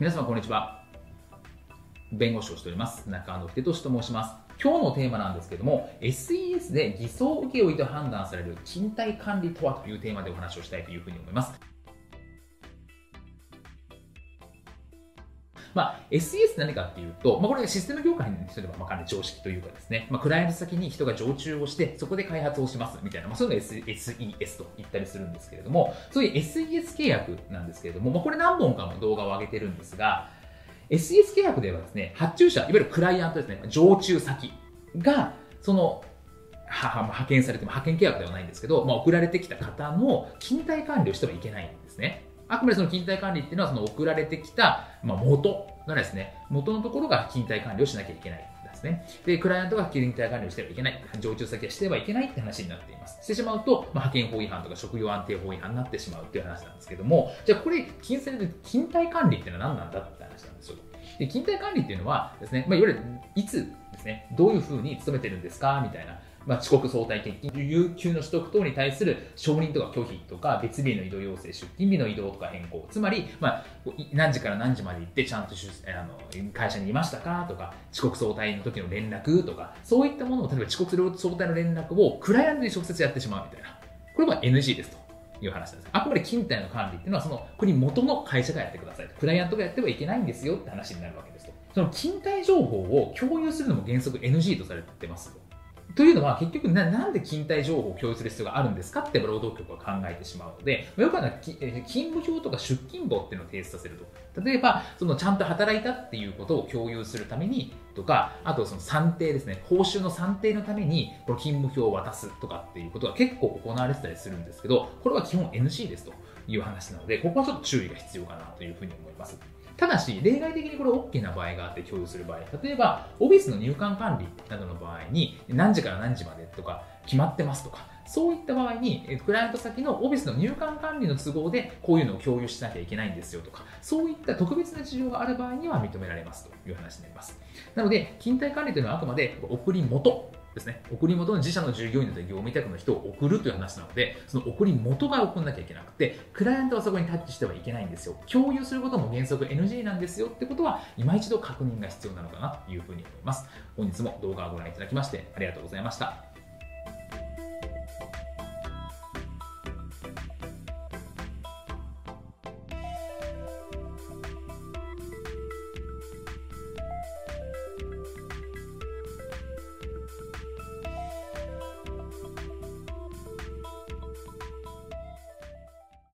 皆様こんにちは。弁護士をしております。中野秀俊と申します。今日のテーマなんですけども SES で偽装請負と判断される賃貸管理とはというテーマでお話をしたいというふうに思います。まあ、SES 何かっていうと、まあ、これシステム業界にすれば、まあ、かなり常識というかですね、まあ、クライアント先に人が常駐をして、そこで開発をしますみたいな、まあ、そういうのを SES と言ったりするんですけれども、そういう SES 契約なんですけれども、まあ、これ何本かの動画を上げてるんですが、SES 契約ではですね、発注者、いわゆるクライアントですね、常駐先が、そのは、派遣されても派遣契約ではないんですけど、まあ、送られてきた方の勤怠管理をしてはいけないんですね。あくまでその勤怠管理っていうのはその送られてきた、まあ、元がですね、元のところが勤怠管理をしなきゃいけないですね。で、クライアントが勤怠管理をしてはいけない、常駐先はしてはいけないって話になっています。してしまうと、まあ、派遣法違反とか職業安定法違反になってしまうっていう話なんですけども、じゃあこれ、金銭で勤怠管理っていうのは何なんだって話なんですよ。で、勤怠管理っていうのはですね、まあ、いわゆるいつですね、どういうふうに勤めてるんですかみたいなまあ、遅刻相対欠勤、有給の取得等に対する承認とか拒否とか、別日の移動要請、出勤日の移動とか変更、つまり、まあ、何時から何時まで行って、ちゃんとあの会社にいましたかとか、遅刻相対の時の連絡とか、そういったものを、例えば遅刻する相対の連絡をクライアントに直接やってしまうみたいな。これは NG ですと。いう話です。あくまで勤怠の管理っていうのは、その、ここに元の会社がやってくださいと。クライアントがやってはいけないんですよって話になるわけですと。その勤怠情報を共有するのも原則 NG とされてますと。というのは結局ななんで勤怠情報を共有する必要があるんですかって労働局は考えてしまうので、よくあるのは勤務表とか出勤簿っていうのを提出させると。例えば、そのちゃんと働いたっていうことを共有するためにとか、あとその算定ですね、報酬の算定のためにこの勤務表を渡すとかっていうことが結構行われてたりするんですけど、これは基本 NC ですという話なので、ここはちょっと注意が必要かなというふうに思います。ただし、例外的にこれ OK な場合があって共有する場合、例えば、オフィスの入館管理などの場合に、何時から何時までとか決まってますとか、そういった場合に、クライアント先のオフィスの入館管理の都合で、こういうのを共有しなきゃいけないんですよとか、そういった特別な事情がある場合には認められますという話になります。なので、勤怠管理というのはあくまで送り元ですね、送り元の自社の従業員だったり業務委託の人を送るという話なので、その送り元が送んなきゃいけなくて、クライアントはそこにタッチしてはいけないんですよ。共有することも原則 NG なんですよってことは、今一度確認が必要なのかなというふうに思います。本日も動画をご覧いただきましてありがとうございました。